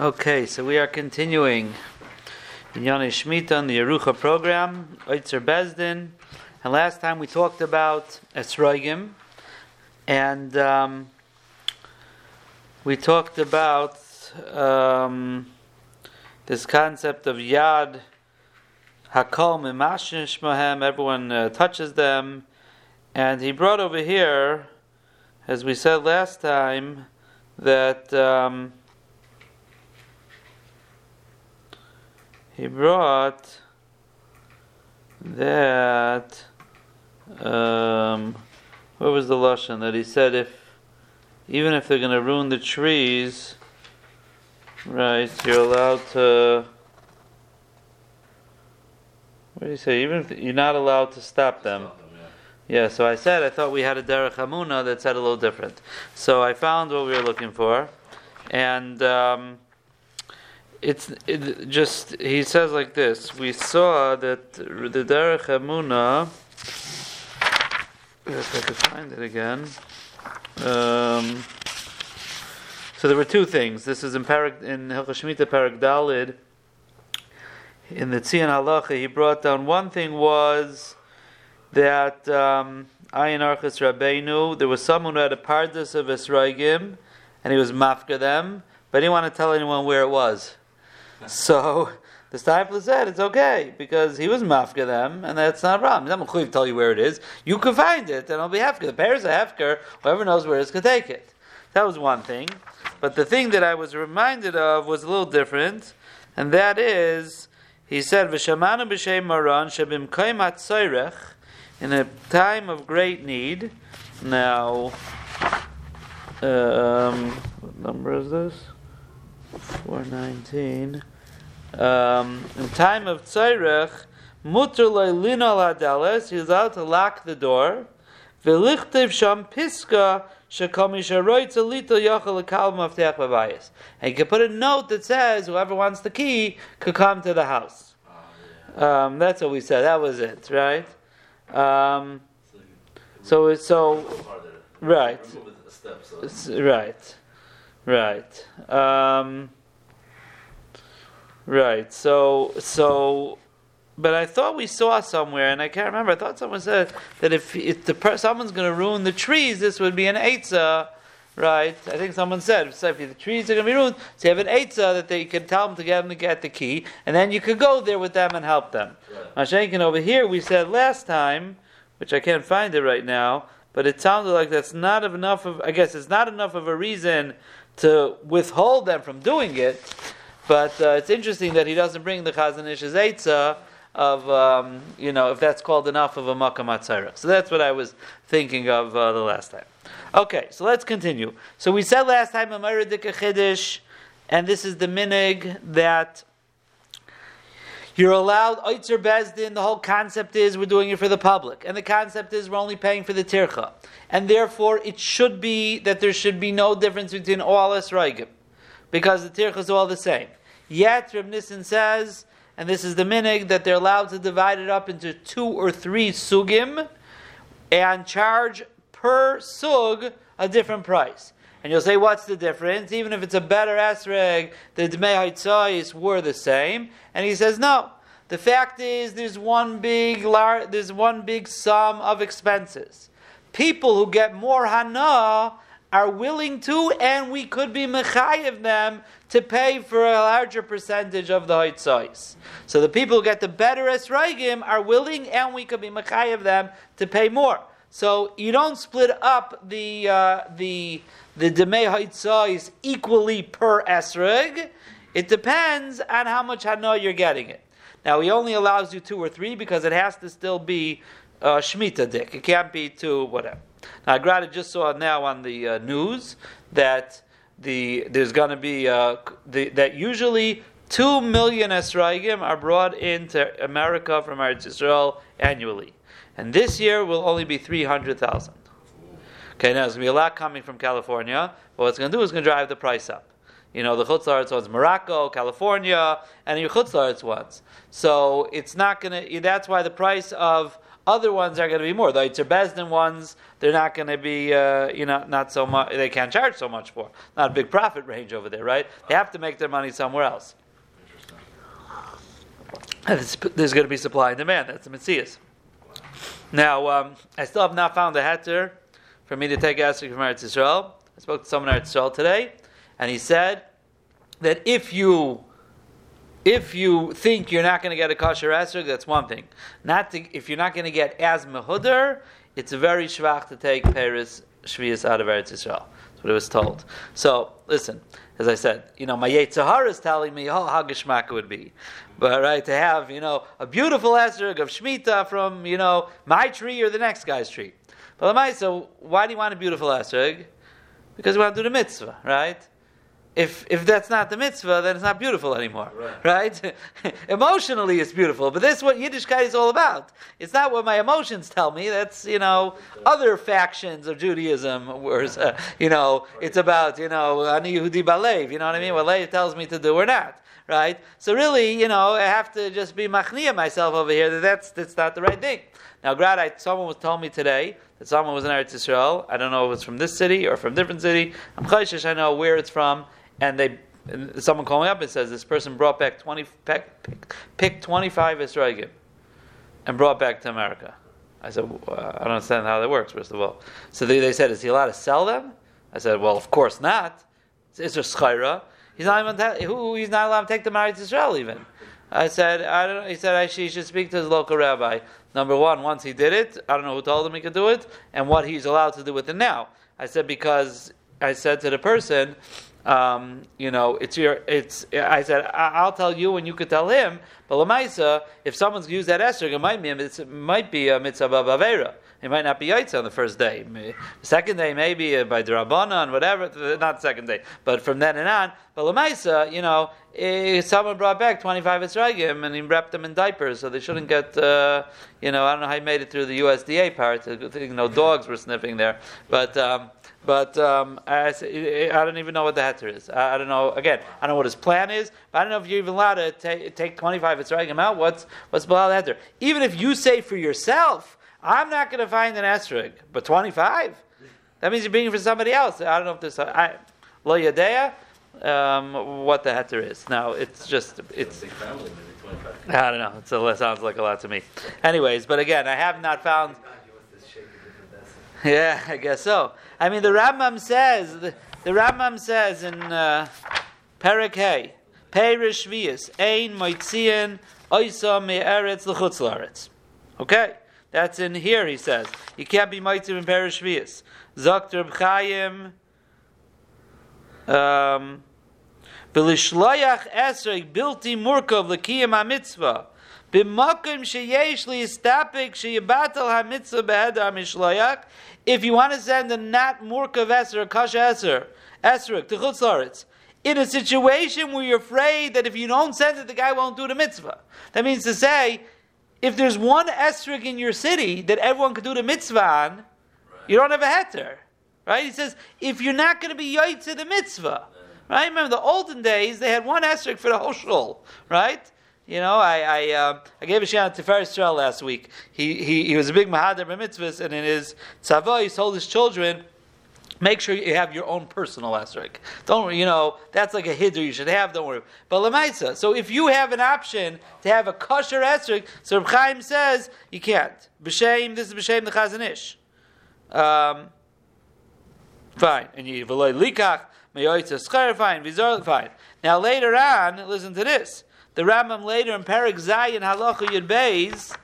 Okay, so we are continuing in Shemitah on the Yerucha program, Oitzer Bezdin. And last time we talked about Esroigim, and um, we talked about um, this concept of Yad Hakol Mimashin Shmahem, everyone uh, touches them. And he brought over here, as we said last time, that. Um, he brought that um, what was the lashon that he said if even if they're going to ruin the trees, right? You're allowed to. What do you say? Even if you're not allowed to stop them. Yeah, so I said I thought we had a derech emuna that said a little different. So I found what we were looking for, and um, it's it just he says like this. We saw that the derech emuna. If I could find it again. Um, so there were two things. This is in Parak in Parak Dalid. In the Tzion Halacha, he brought down one thing was that um, Ayin Orchos Rabbeinu. There was someone who had a pardas of Esraigim, and he was mafka them, but he didn't want to tell anyone where it was. So the Steipler said it's okay because he was mafka them, and that's not a problem. Going to tell you where it is. You can find it, and I'll be hefker. The parents are hefker. Whoever knows where it is can take it. That was one thing. But the thing that I was reminded of was a little different, and that is, he said, "V'shamanu b'shem maran shabim kaim atzayrech." In a time of great need. Now, um, what number is this? 419. Um, in time of Tzairech, mutter lino ladeles, he's allowed to lock the door. V'lichtev sham piska shekomi sharoitz alito yochel lekal maftech. And you can put a note that says whoever wants the key could come to the house. Um, that's what we said. That was it, right? Um, so so right, right. Right. Um, right. So so, but I thought we saw somewhere, and I can't remember. I thought someone said that if if the per- someone's going to ruin the trees, this would be an eitzah. Right, I think someone said so if the trees are going to be ruined, so you have an eitzah that they can tell them to get them to get the key, and then you could go there with them and help them. Right. over here, we said last time, which I can't find it right now, but it sounded like that's not enough of. I guess it's not enough of a reason to withhold them from doing it. But uh, it's interesting that he doesn't bring the Chazon Ish's Eitzah of, um, you know, if that's called enough of a Makam Atzara. So that's what I was thinking of uh, the last time. Okay, so let's continue. So we said last time, Amara Chiddush, and this is the minig that you're allowed Oitzer Bezdin. The whole concept is we're doing it for the public, and the concept is we're only paying for the tircha, and therefore it should be that there should be no difference between all esraigim, because the tircha is all the same. Yet Reb Nissen says, and this is the minig that they're allowed to divide it up into two or three sugim, and charge per sug a different price. And you'll say, what's the difference? Even if it's a better esreg, the dmei haitzais were the same. And he says, no. The fact is, there's one big, lar- there's one big sum of expenses. People who get more hana are willing to, and we could be mechayiv them to pay for a larger percentage of the haitzais. So the people who get the better esragim are willing, and we could be mechayiv them to pay more. So you don't split up the uh, the the demei haitzais equally per esrog. It depends on how much hana you're getting it. Now he only allows you two or three because it has to still be uh, shmita dik. It can't be two whatever. Now I Grada just saw now on the uh, news that the there's going to be uh, the, that usually two million esrogim are brought into America from Eretz Israel annually, and this year will only be three hundred thousand. Okay, now there's going to be a lot coming from California, but what it's going to do is going to drive the price up. You know, the Chutzlaritz ones, Morocco, California, and your Chutzlaritz ones. So it's not going to, that's why the price of Other ones are going to be more. The Itzer Bezdin ones, they're not going to be, uh, you know, not so much. They can't charge so much for. Not a big profit range over there, right? They have to make their money somewhere else. There's going to be supply and demand. That's the metzius. Now, um, I still have not found a heter for me to take Esther from Eretz Yisrael. I spoke to someone in Eretz Yisrael today, and he said that if you if you think you're not going to get a kosher esrog, that's one thing. Not to, if you're not going to get as mehudar, it's very shvach to take Paris Shvius out of Eretz Yisrael. That's what it was told. So listen, as I said, you know, my Yetzirah is telling me how, how geshmak would be. But right, to have, you know, a beautiful esrog of Shemitah from, you know, my tree or the next guy's tree. But so why do you want a beautiful esrog? Because we want to do the mitzvah, right? if if that's not the mitzvah, then it's not beautiful anymore, right? right? Emotionally, it's beautiful, but this is what Yiddishkeit is all about. It's not what my emotions tell me. That's you know other factions of Judaism, whereas uh, you know it's about you know ani Yehudi balev. You know what I mean? What Lev tells me to do or not. Right, so really, you know, I have to just be machnia myself over here that that's that's not the right thing. Now, Grad, I, someone was told me today that someone was in Eretz Yisrael. I don't know if it's from this city or from different city. I'm chayshish, I know where it's from and they someone called me up and says this person brought back 20 pick, pick, pick 25 Israelim and brought back to America. I said, well, I don't understand how that works, first of all. So they, they, said, is he allowed to sell them? I said, well, of course not. It's schira. He's not even ta- who, he's not allowed to take the out to Israel even. I said, I don't know. He said, I, he should speak to his local rabbi. Number one, once he did it, I don't know who told him he could do it, and what he's allowed to do with it now. I said, because I said to the person, um, you know, it's your, it's, I said, I'll tell you and you could tell him, but Lamaisa, if someone's used that esrog, it might be, it might be a mitzvah avera. It might not be yaitz on the first day. The second day, maybe by drabanan, whatever, not second day, but from then and on. But Lamaisa, you know, someone brought back 25 Esragim and he wrapped them in diapers, so they shouldn't get, uh, you know, I don't know how he made it through the USDA part. You know, dogs were sniffing there. But, um, but um, I, I, don't even know what the heter is. I, I, don't know. Again, I don't know what his plan is. But I don't know if you're even allowed to take, take 25 and strike him out. What's what's below the heter? Even if you say for yourself, I'm not going to find an esrog, but 25. That means you're being for somebody else. I don't know if this I, lo yadea, um, what the heter is. Now it's just it's. I don't know. it sounds like a lot to me. Anyways, but again, I have not found. Yeah, I guess so. I mean, the Rambam says, the, the Rambam says in uh, Perik Hey, Perish Vias, Ein Moitzian, Oisa Me'eretz L'chutz L'aretz. Okay, that's in here, he says. You can't be Moitzim in Perish Vias. Zokter B'chayim, um, V'lishloyach esrei bilti murkov l'kiyam ha-mitzvah. If you want to send a not murkav eser, a kasha eser, esrik to chutzaritz, in a situation where you're afraid that if you don't send it, the guy won't do the mitzvah. That means to say, if there's one esrik in your city that everyone could do the mitzvah on, you don't have a heter. Right? He says, if you're not going to be yoy to the mitzvah, right? Remember the olden days, they had one esrik for the whole shul, right? You know, I I, uh, I gave a shout out to Ferris Trail last week. He, he he was a big mahader mitzvahs, and in his tzavah, he told his children, make sure you have your own personal esrog. Don't you know that's like a hiddur you should have. Don't worry. But lemaisa. So if you have an option to have a kosher esrog, so Reb Chaim says you can't. B'shem. This is b'shem the Chazon Ish. Um, fine. And you v'loy likach meyoytza fine. Vizor fine. Now later on, listen to this. The Rambam later in Perik Zayin Halacha Yud Beis,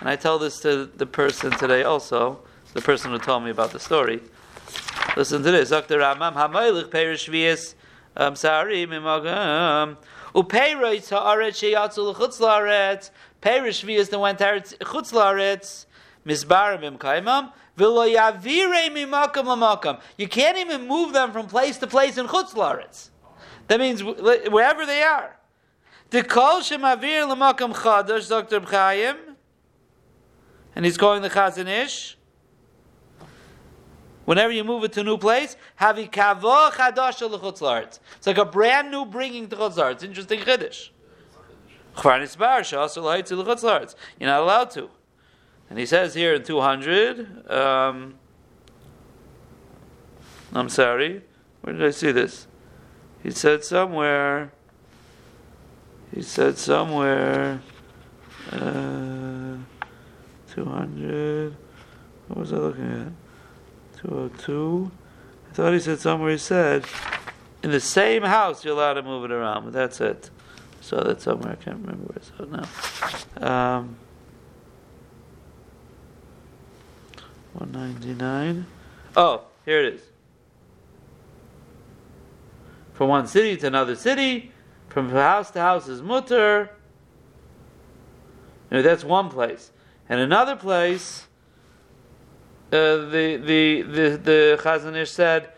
and I tell this to the person today also, the person who told me about the story. Listen to this. Dr. Rambam Hamaylich Perish Vias um, Sari Mimagam Upeiroitz Haaretz Sheyatzu L'Chutz Laaretz Perish Vias that went to Chutz Laaretz Mizbarim Im Kaimam you can't even move them from place to place in Chutz Laaretz. That means wherever they are. The kol shemavir l'makam chadash, Dr. B'chaim, and he's calling the Chazon Ish. Whenever you move it to a new place, havi kavo chadash l'chutz It's like a brand new bringing to chutz It's interesting chiddush. You're not allowed to. And he says here in 200, um, I'm sorry, where did I see this? He said somewhere, he said somewhere, uh, 200, what was I looking at? 202. I thought he said somewhere he said, in the same house you're allowed to move it around, but that's it. So that somewhere, I can't remember where it's at now. Um, 199. Oh, here it is. From one city to another city, from house to house is mutter. That's one place. And another place, uh, the the the the Chazon Ish said,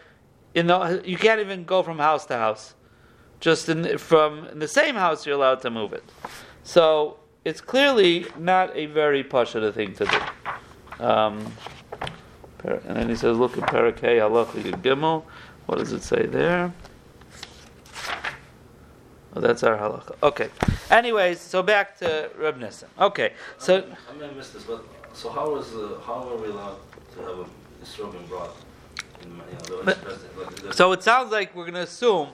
in the, you can't even go from house to house. Just in, from in the same house, you're allowed to move it. So it's clearly not a very passionate thing to do. Um, and then he says, look at Parakeh Halacha Gimel. What does it say there? Oh, that's our halacha. Okay. Anyways, so back to Reb Nissen. Okay. So I may have missed this, but so how is uh, how are we allowed to have a Yisroel brought? In, you know, the, like, so it sounds like we're going to assume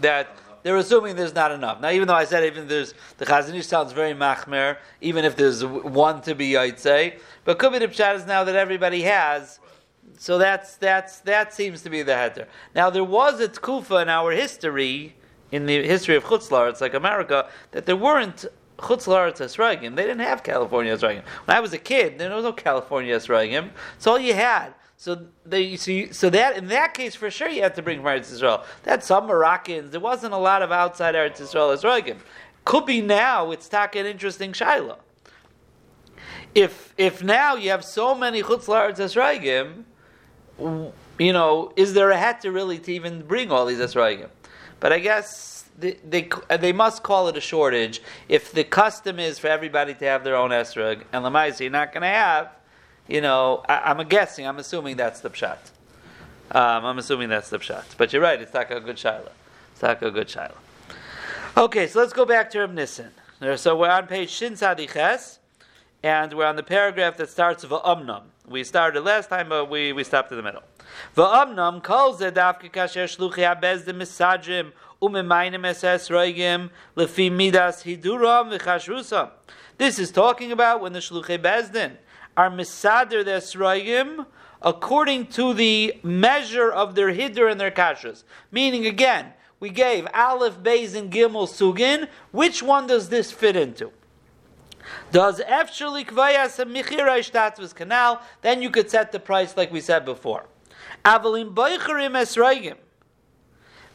that they're assuming there's not enough. Now, even though I said even there's the Chazon Ish sounds very machmer, even if there's one to be, I'd say. But could be the pshat is now that everybody has. So that's that's that seems to be the header. Now there was a tkufa in our history, in the history of Chutzlar, like America, that there weren't Chutzlar Esragim. They didn't have California Esragim. When I was a kid, there was no California Esragim. It's all you had. So they see so that in that case for sure you had to bring from Eretz Israel. That's some Moroccans. There wasn't a lot of outside Eretz Israel Esragim. Could be now it's tak an interesting shaila. If if now you have so many Chutzlar Esragim, you know, is there a hat to really to even bring all these Esragim? But I guess they, they, they must call it a shortage if the custom is for everybody to have their own esrog, and Lamaisa you're not going to have, you know, I, am guessing, I'm assuming that's the pshat. Um, I'm assuming that's the pshat. But you're right, it's not a good shaila. It's not a good shaila. Okay, so let's go back to Reb Nissen. So we're on page Shin Sadiches, and we're on the paragraph that starts with Umnam. We started last time, but we, we stopped in the middle. Va'amnam kol ze davke kasher shluchi habezdem misajim umemayim es roigim lefi midas hiduram v'chashrusam. This is talking about when the shluchi bezdin are misader their sroigim according to the measure of their hidur and their kashrus. Meaning again, we gave Aleph, Beis, and Gimel Sugin. Which one does this fit into? Does Efshali Kvayas and Michira Ishtatzvus Canal, then you could set the price like we said before. Avalim Boicherim Esroigim.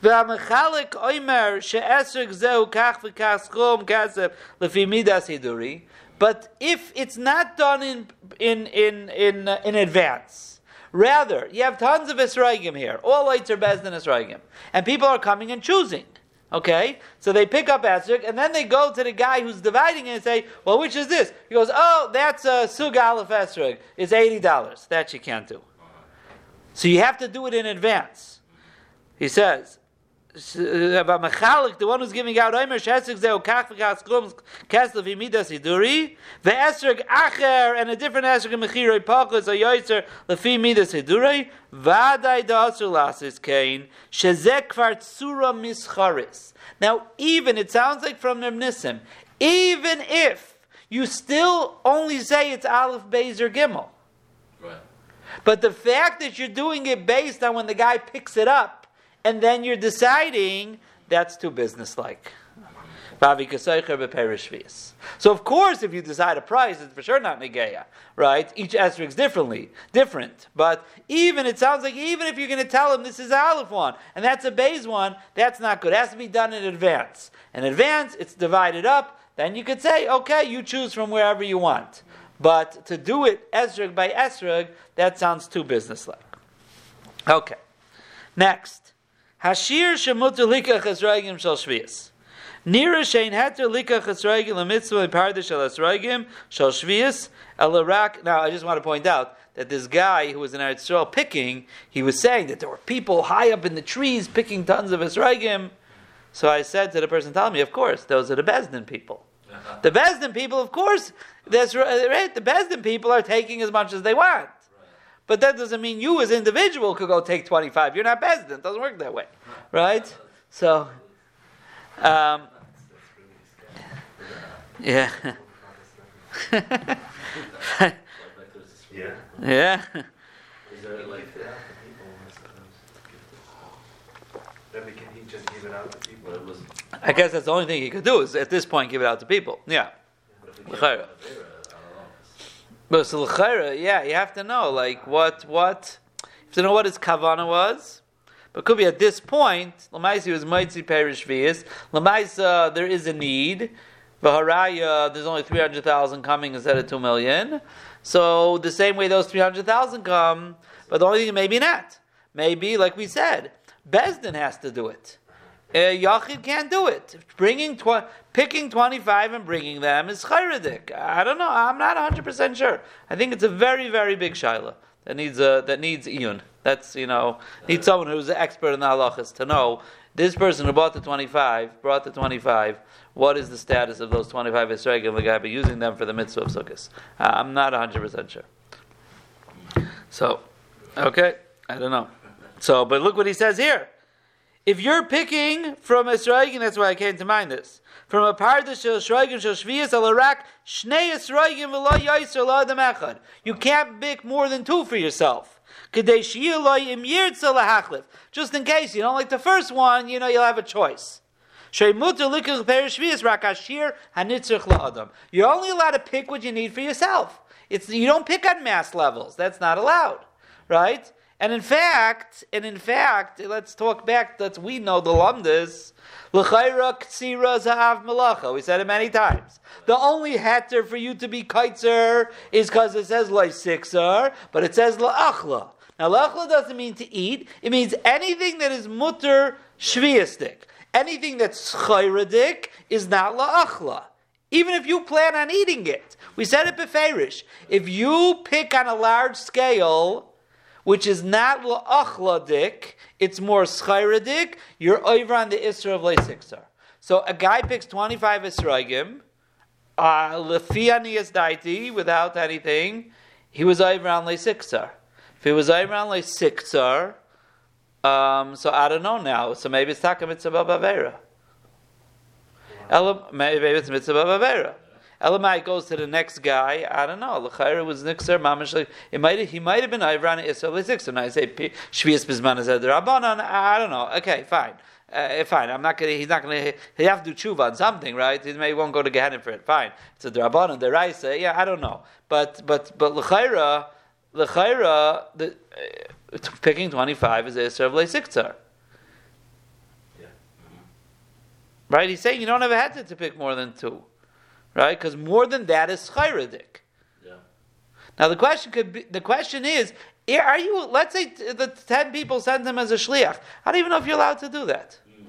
והמחלק אומר שעסק זהו כך וכך סכום כסף לפי מידס הידורי, but if it's not done in, in, in, in, uh, in advance, rather, you have tons of Esraigim here, all lights are better than Esraigim, and people are coming and choosing. Okay, so they pick up esrog, and then they go to the guy who's dividing it and say, "Well, which is this?" He goes, "Oh, that's uh, a sug aleph esrog. It's eighty dollars. That you can't do." So you have to do it in advance. He says, Uh, about Mechalik, the one who's giving out Omer Shesik Zeu Kach V'Kas Krum Keslev Imidas Hiduri Ve'esrog Acher and a different Esrog Mechiroi Pachos or Yoiser Lefi Midas Hiduri V'adai Da'asur Lasis Kain Shezek Kvar Tzura Mischaris. Now even, it sounds like from Nimnisim, even if you still only say it's Aleph, Beis, or Gimel, but the fact that you're doing it based on when the guy picks it up, and then you're deciding, that's too businesslike. So of course, if you decide a price, it's for sure not negeya, right? Each is differently, different. But even it sounds like even if you're going to tell him this is aleph one and that's a base one, that's not good. It has to be done in advance. In advance, it's divided up. Then you could say, okay, you choose from wherever you want. But to do it esrog by esrog, that sounds too businesslike. Okay. Next. Hashir shemutu likach esrogim shal shvius. Nira shein heter likach esrogim lemitzvah pardish shal esrogim shal shvius elarak. Now, I just want to point out that this guy who was in Eretz Yisrael picking, he was saying that there were people high up in the trees picking tons of esrogim. So I said to the person telling me, of course, those are the Bezdin people. Uh-huh. The Bezdin people, of course, that's right. The Bezdin people are taking as much as they want. But that doesn't mean you as an individual could go take 25. You're not Bezdin. It doesn't work that way. Right? So, um, yeah. Yeah. I guess that's the only thing he could do is at this point give it out to people. Yeah. But if we L'chaira. get Avera, I don't know. But so yeah, you have to know like what what you have to know what his kavana was. But could be at this point, Lamaisi was Maitzi Perish Vias. Lamaisa, there is a need. Vaharaya, there's only 300,000 coming instead of 2 million. So the same way those 300,000 come, but the only thing maybe not. Maybe, like we said, Besdin has to do it. Uh, Yachid can't do it. Bringing tw- picking 25 and bringing them is chayradik. I don't know. I'm not 100% sure. I think it's a very, very big shaila that needs a, that needs iyun. That's, you know, needs someone who's an expert in the halachas to know this person who bought the 25, brought the 25, what is the status of those 25 Israel and be using them for the mitzvah of sukkahs? Uh, I'm not 100% sure. So, okay, I don't know. So, but look what he says here. If you're picking from a Sroigin, that's why I came to mind this. From a parda shel Sroigin shel Shvias al Arak, Shnei Sroigin v'lo Yisr lo Adam. You can't pick more than two for yourself. Kedei shiyah lo im. Just in case you don't like the first one, you know you'll have a choice. You're only allowed to pick what you need for yourself. It's you don't pick on mass levels. That's not allowed, right? And in fact, and in fact, let's talk back. Let's we know the ktsira za'av melacha. We said it many times. The only heter for you to be kaitzer is because it says sixer, but it says la'achla. Now la'achla doesn't mean to eat. It means anything that is mutter shviastic. Anything that's chayradik is not la'achla. Even if you plan on eating it. We said it beferish. If you pick on a large scale, which is not la'achladik, it's more schayradik, you're over on the isra of leisiksar. So a guy picks 25 isragim, uh, lefianias daiti, without anything, he was over on leisiksar. If he was over on leisiksar, um, so I don't know now. So maybe it's taka bavera. Elam, maybe it's mitzvah bavera. Elamai goes to the next guy. I don't know. L'chayr was nixer mamish. It might he might have been Ivran Israel six. And I say shvius bizman is the rabbanon. I don't know. Okay, fine. Uh, fine, I'm not gonna. He's not gonna. He have to do tshuva on something, right? He may won't go to Gehenna for it. Fine, it's a drabanan, the raisa. Yeah, I don't know, but but but l'chayra, l'chayra, the uh, picking twenty five is Israel leisiktzar. Yeah. Right? He's saying you don't have a head to pick more than two, right? Because more than that is chayradik. Yeah. Now the question could be, the question is, are you? Let's say the ten people send him as a shliach. I don't even know if you're allowed to do that. Mm,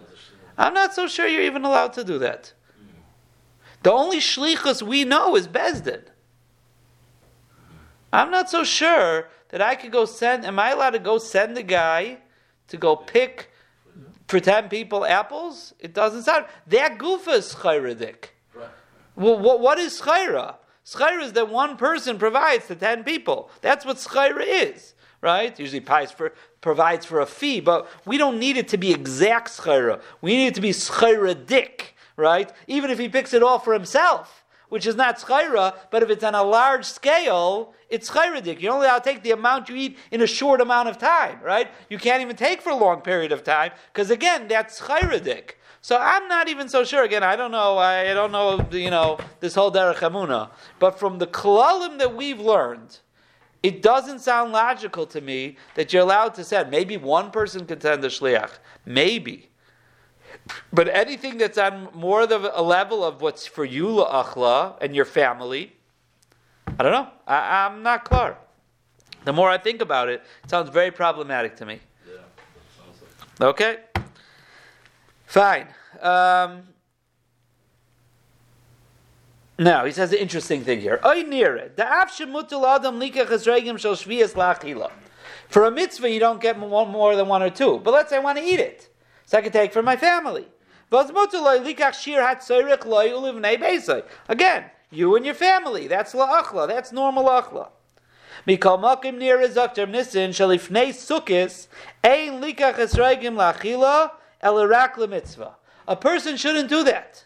a. I'm not so sure you're even allowed to do that. The only shlichus we know is bezdin. I'm not so sure that I could go send. Am I allowed to go send the guy to go pick for ten people apples? It doesn't sound that goof is. Well, what, what is schayra? Schayra is that one person provides to ten people. That's what schayra is, right? Usually pies for, provides for a fee, but we don't need it to be exact schayra. We need it to be schayra dick, right? Even if he picks it all for himself, which is not schayra, but if it's on a large scale, it's schayradik. You're only allowed to take the amount you eat in a short amount of time, right? You can't even take for a long period of time, because again, that's schayradik. So I'm not even so sure. Again, I don't know. I don't know. You know this whole derech emuna. But from the klalim that we've learned, it doesn't sound logical to me that you're allowed to send. Maybe one person can send a shliach. Maybe. But anything that's on more of a level of what's for you la'achla and your family, I don't know. I, I'm not clear. The more I think about it, it sounds very problematic to me. Yeah. Like Okay. Fine. Um, now he says an interesting thing here. Oy nire, the esregim. For a mitzvah, you don't get one more than one or two. But let's say I want to eat it, so I can take for my family. Again, you and your family. That's la'achla. That's normal achla. Mikal near nisin shalifnei sukkis ein likach esraigim lachila elarak lemitzvah. A person shouldn't do that.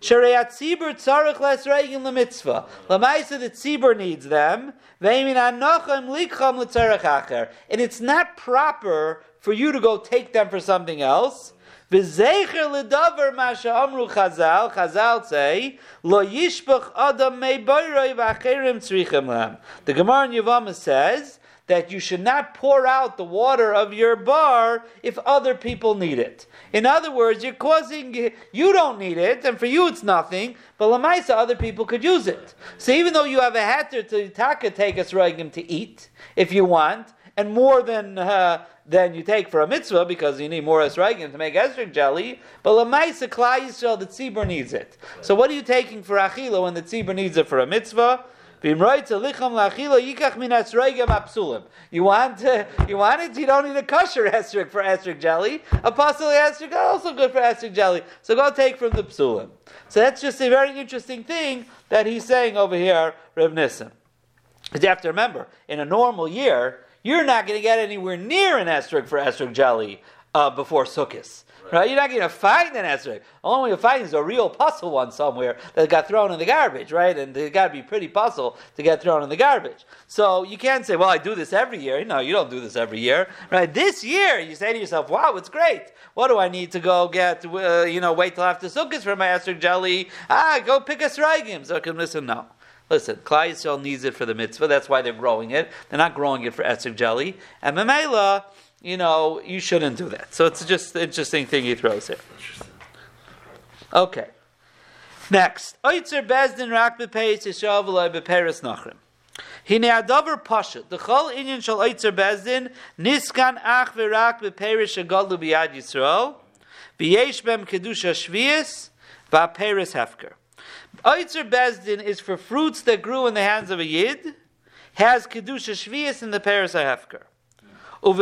Shariat tzibur tzarich lesreigim lemitzvah. Lamaisa the tzibur needs them. Veimin anochem likham l'tzarich acher. And it's not proper for you to go take them for something else. V'zecher ledavar masha amru Chazal. Chazal say lo yishbach adam mei boyroi v'acherim tzrichem lam. The Gemara in Yavama says that you should not pour out the water of your bar if other people need it. In other words, you're causing you don't need it, and for you it's nothing. But lamaisa, other people could use it. So even though you have a hatter to taka take a sroigim to eat if you want, and more than uh, than you take for a mitzvah because you need more esrogim to make esrog jelly. But lamaisa klal yisrael the tzibur needs it. So what are you taking for achila when the tzibur needs it for a mitzvah? You want to, you want it, you don't need a kosher esrog for esrog jelly. Apostle are also good for esrog jelly. So go take from the psulim. So that's just a very interesting thing that he's saying over here, Reb Nissim. Because you have to remember, in a normal year, you're not going to get anywhere near an esrog for esrog jelly uh, before Sukkot. Right. You're not going to find an esrog. Only you find is a real puzzle one somewhere that got thrown in the garbage, right? And it got to be pretty puzzle to get thrown in the garbage. So you can't say, "Well, I do this every year." No, you don't do this every year, right? This year, you say to yourself, "Wow, it's great. What do I need to go get? Uh, you know, wait till after Sukkot for my esrog jelly? Ah, go pick a sragim." So I can listen, no. Listen, Klal Yisrael needs it for the mitzvah. That's why they're growing it. They're not growing it for esrog jelly. And Mamela, you know, you shouldn't do that. So it's just an interesting thing he throws here. Okay. Next. Oitzer bezdin rak bepeis yishav v'loi nachrim. Hine adover pasha. The chol inyan shal oitzer bezdin niskan ach v'rak beperis shagadlu biyad Yisrael v'yesh bem kedusha shvius v'aperis hefker. Oitzer Bezdin is for fruits that grew in the hands of a Yid, has Kedusha Shvius in the Paris Ahefker. So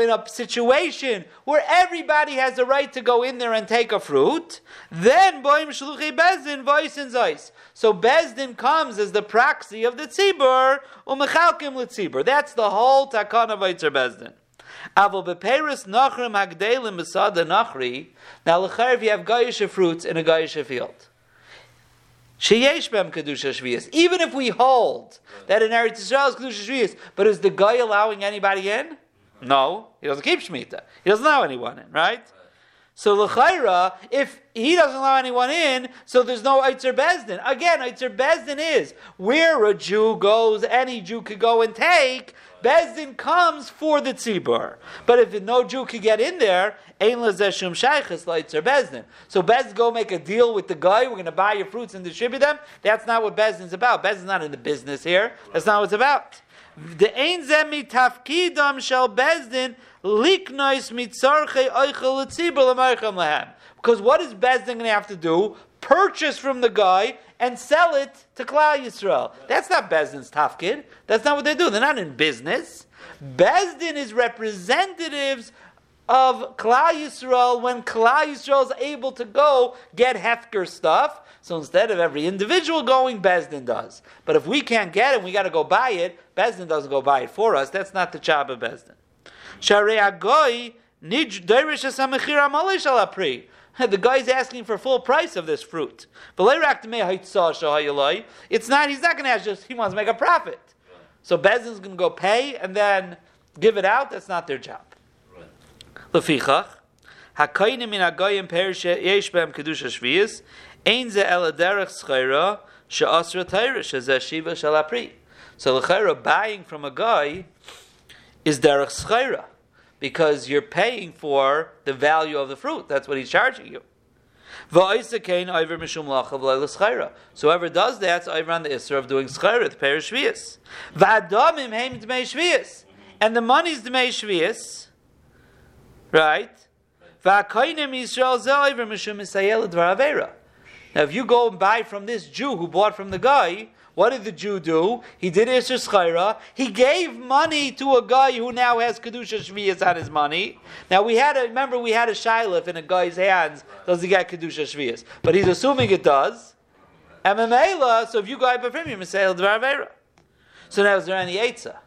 in a situation where everybody has the right to go in there and take a fruit, then Boim Shluchi Bezdin voices Zeis. So Bezdin comes as the proxy of the Tzibur, Umechalkim L'Tzibur. That's the whole takana Eitzer Bezdin. Aval beperis nachrim hagdelim besada nachri. Now l'chayr if you have goyish fruits in a goyish field. Sheyesh bem kedusha shvius. Even if we hold that in Eretz Yisrael is kedusha shvius, but is the guy allowing anybody in? No, he doesn't keep shmita. He doesn't allow anyone in, right? So l'chayra, if he doesn't allow anyone in, so there's no Eitzer Bezdin. Again, Eitzer Bezdin is where a Jew goes, any Jew could go and take. Bezdin comes for the tzibur. But if no Jew could get in there, Ein Lazeshum Shaykhis Leitzer Bezdin. So Bezdin go make a deal with the guy, we're going to buy your fruits and distribute them. That's not what Bezdin's about. Bezdin's not in the business here. That's not what it's about. The Ein Zemi Tafkidam Shel Bezdin Liknois Mitzarche Eichel Tzibur Lamarcham Lahem. Because what is Bezdin going to have to do? Purchase from the guy and sell it to Klal Yisrael. That's not Bezdin's tafkid. That's not what they do. They're not in business. Bezdin is representatives of Klal Yisrael when Klal Yisrael is able to go get Hefker stuff. So instead of every individual going, Bezdin does. But if we can't get it, we got to go buy it. Bezdin doesn't go buy it for us. That's not the job of Bezdin. Sharei Agoy nij derish asamechir amalei shalapri. The guy's asking for full price of this fruit. It's not, he's not going to ask just, he wants to make a profit. So Bezin's going to go pay and then give it out. That's not their job. Kedusha shiva shalapri. So the buying from a guy is derech schayra because you're paying for the value of the fruit. That's what he's charging you. So whoever does that, it's over on the Isra of doing schayra, the parish shvius. And the money's the mei shvius, right? Now, if you go and buy from this Jew who bought from the guy, What did the Jew do? He did Isser Schaira. He gave money to a guy who now has Kedusha Shvias on his money. Now we had a, remember we had a Shilef in a guy's hands. Does he get Kedusha Shvias? But he's assuming it does. Emamela, so if you go him, say Dvar So now is there any Eitzah?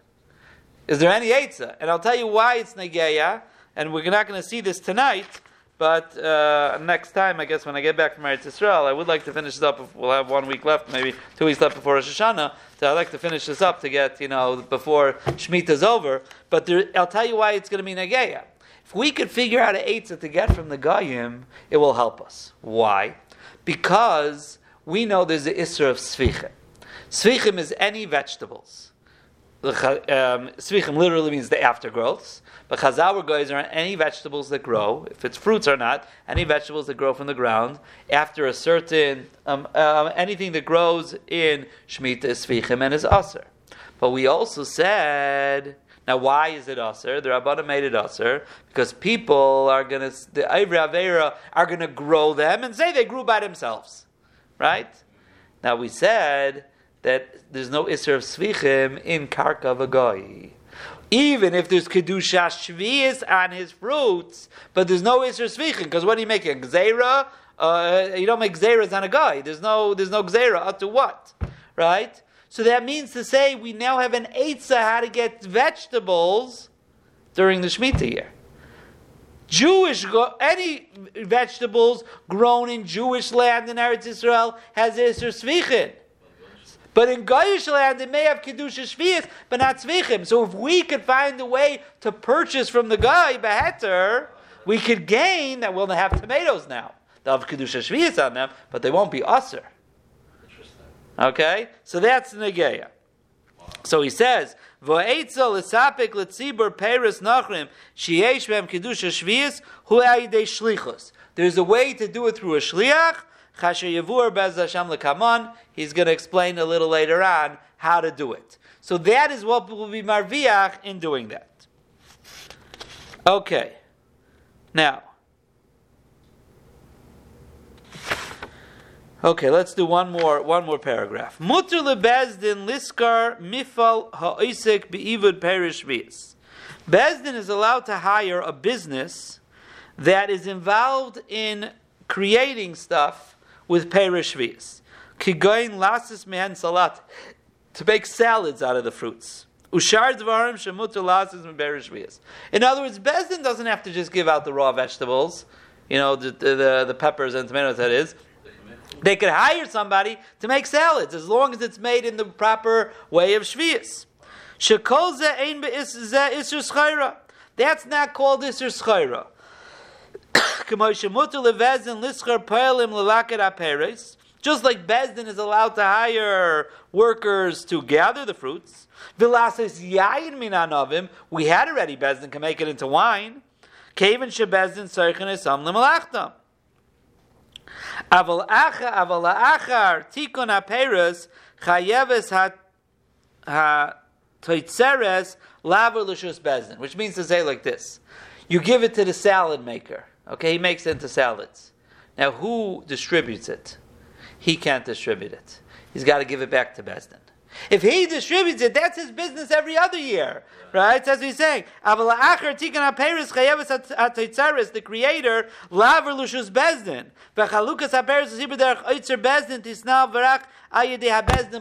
Is there any Eitzah? And I'll tell you why it's Negeya, and we're not going to see this tonight. But uh, next time, I guess when I get back from Eretz Yisrael, I would like to finish this up. If we'll have one week left, maybe two weeks left before Rosh Hashanah. So I'd like to finish this up to get, you know, before Shemitah's over. But there, I'll tell you why it's going to be Nageya. If we could figure out an eitzah to get from the Goyim, it will help us. Why? Because we know there's the Isra of Svichim. Svichim is any vegetables. Um, Svichim literally means the aftergrowths. But chazal were guys are any vegetables that grow, if it's fruits or not, any vegetables that grow from the ground after a certain um, um, anything that grows in shmita is svichim and is aser. But we also said. Now, why is it aser? The Rabbana made it aser because people are going to the Ivri Avera are going to grow them and say they grew by themselves, right? Now we said that there's no iser of svichim in karka v'goy even if there's kedusha shvius on his fruits, but there's no iser svichin, because what are you making? Gzeira? Uh, you don't make gzeiras on a guy. There's no, there's no gzeira up to what, right? So that means to say we now have an eitzah how to get vegetables during the Shemitah year. Jewish, any vegetables grown in Jewish land in Eretz Israel has Isser Svichin. But in Goyish land, it may have Kedusha Shvias, but not Tzvichim. So if we could find a way to purchase from the guy, Beheter, we could gain that we'll have tomatoes now. They'll have Kedusha Shvias on them, but they won't be Usr. Okay? So that's Negeya. So he says, V'eitza l'sapik l'tzibur peris nachrim sheyesh b'hem kedusha shvius hu shlichus. There's a way to do it through a shliach, Bez Hashem Lekaman. He's going to explain a little later on how to do it. So that is what will be marviach in doing that. Okay. Now. Okay, let's do one more one more paragraph. Mutter lebezdin liskar mifal ha'isek be'ivud perish. Bezdin is allowed to hire a business that is involved in creating stuff with perishvias. Kigoin lasis mehen salat to make salads out of the fruits. Ushar dvarim shemuter lasis perishvias. In other words, Bezdin doesn't have to just give out the raw vegetables, you know, the, the, the peppers and tomatoes. That is. They could hire somebody to make salads as long as it's made in the proper way of shvius. That's not called isur schayra. Just like Bezdin is allowed to hire workers to gather the fruits, we had already Bezdin can make it into wine. Aval acha aval achar tikon aperes chayeves ha ha toitzeres laver l'shus bezdin, which means to say like this: you give it to the salad maker. Okay, he makes it into salads. Now, who distributes it? He can't distribute it. He's got to give it back to Besdin. If he distributes it, that's his business every other year, right? That's what he's saying. The creator, laver lushus bezdin.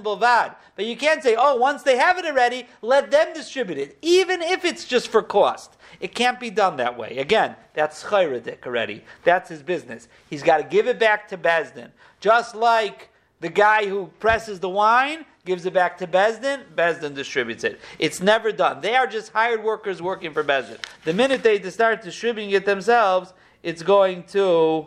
Bovad. But you can't say, oh, once they have it already, let them distribute it, even if it's just for cost. It can't be done that way. Again, that's chayradik already. That's his business. He's got to give it back to Bezdin. Just like the guy who presses the wine gives it back to Bezdin, Bezdin distributes it. It's never done. They are just hired workers working for Bezdin. The minute they start distributing it themselves, it's going to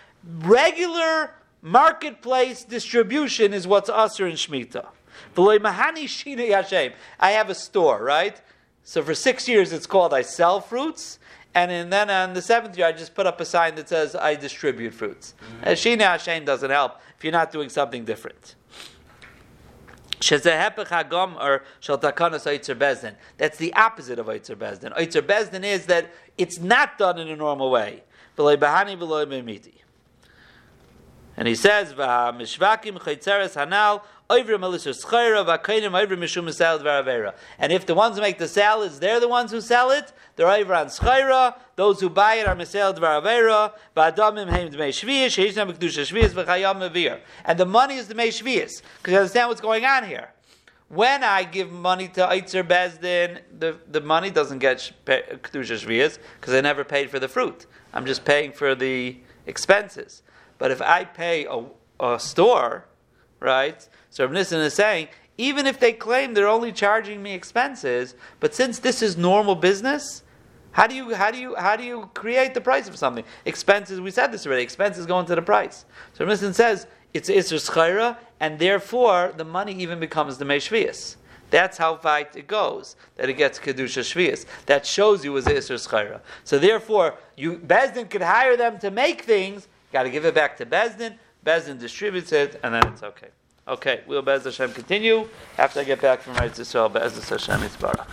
regular marketplace distribution is what's usher in Shemitah. V'loy mahani shina yashem. I have a store, right? So for six years it's called I sell fruits, and in, then on the seventh year I just put up a sign that says I distribute fruits. Uh, Shina Hashem doesn't help if you're not doing something different. Shezehepech hagam or shel takanas oitzer bezdin. That's the opposite of oitzer bezdin. Oitzer bezdin is that it's not done in a normal way. And he says, "V'hamishvakim chaytzeres hanal oivrim elisur schayra v'akainim oivrim mishum salad v'ravera." And if the ones who make the salads, they're the ones who sell it. They're over on schayra. Those who buy it are misalad v'ravera. V'adamim heim dmei shviyas sheishnam b'kedusha v'chayam mevir. And the money is the mei because you understand what's going on here. When I give money to Otzar Beis Din, the, the money doesn't get Kedusha Shviyas because I never paid for the fruit. I'm just paying for the expenses. But if I pay a, a store, right? So Rav Nissen is saying, even if they claim they're only charging me expenses, but since this is normal business, how do you how do you how do you create the price of something? Expenses, we said this already. Expenses go into the price. So Rav says it's Isser Schayra, and therefore the money even becomes the Meshvias. That's how fight it goes, that it gets Kedusha Shvias. That shows you as Isser Schayra. So therefore, you Beis Din could hire them to make things, got to give it back to Beis Din, Bezdin distributes it, and then it's okay. Okay, we'll Bez Hashem continue after I get back from Eretz Yisrael, Bez Hashem Yitzbarach.